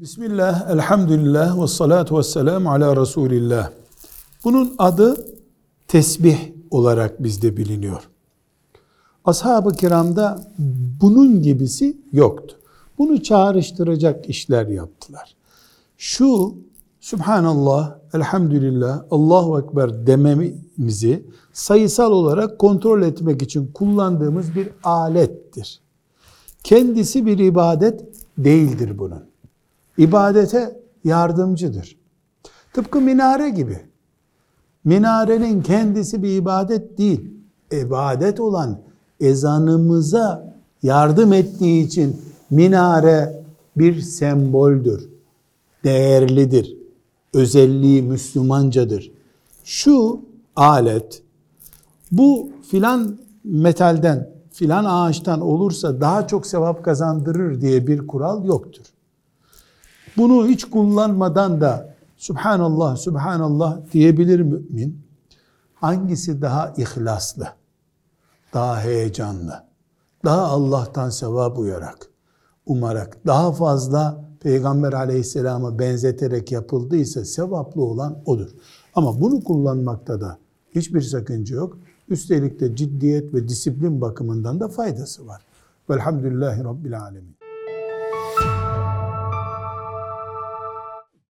Bismillah, elhamdülillah ve salatu ve selamu ala Resulillah. Bunun adı tesbih olarak bizde biliniyor. Ashab-ı kiramda bunun gibisi yoktu. Bunu çağrıştıracak işler yaptılar. Şu Subhanallah, Elhamdülillah, Allahu Ekber dememizi sayısal olarak kontrol etmek için kullandığımız bir alettir. Kendisi bir ibadet değildir bunun. İbadete yardımcıdır. Tıpkı minare gibi. Minarenin kendisi bir ibadet değil. İbadet olan ezanımıza yardım ettiği için minare bir semboldür. Değerlidir. Özelliği Müslümancadır. Şu alet bu filan metalden, filan ağaçtan olursa daha çok sevap kazandırır diye bir kural yoktur. Bunu hiç kullanmadan da Subhanallah, Subhanallah diyebilir mümin. Hangisi daha ihlaslı, daha heyecanlı, daha Allah'tan sevap uyarak, umarak, daha fazla Peygamber aleyhisselama benzeterek yapıldıysa sevaplı olan odur. Ama bunu kullanmakta da hiçbir sakınca yok. Üstelik de ciddiyet ve disiplin bakımından da faydası var. Velhamdülillahi Rabbil Alemin.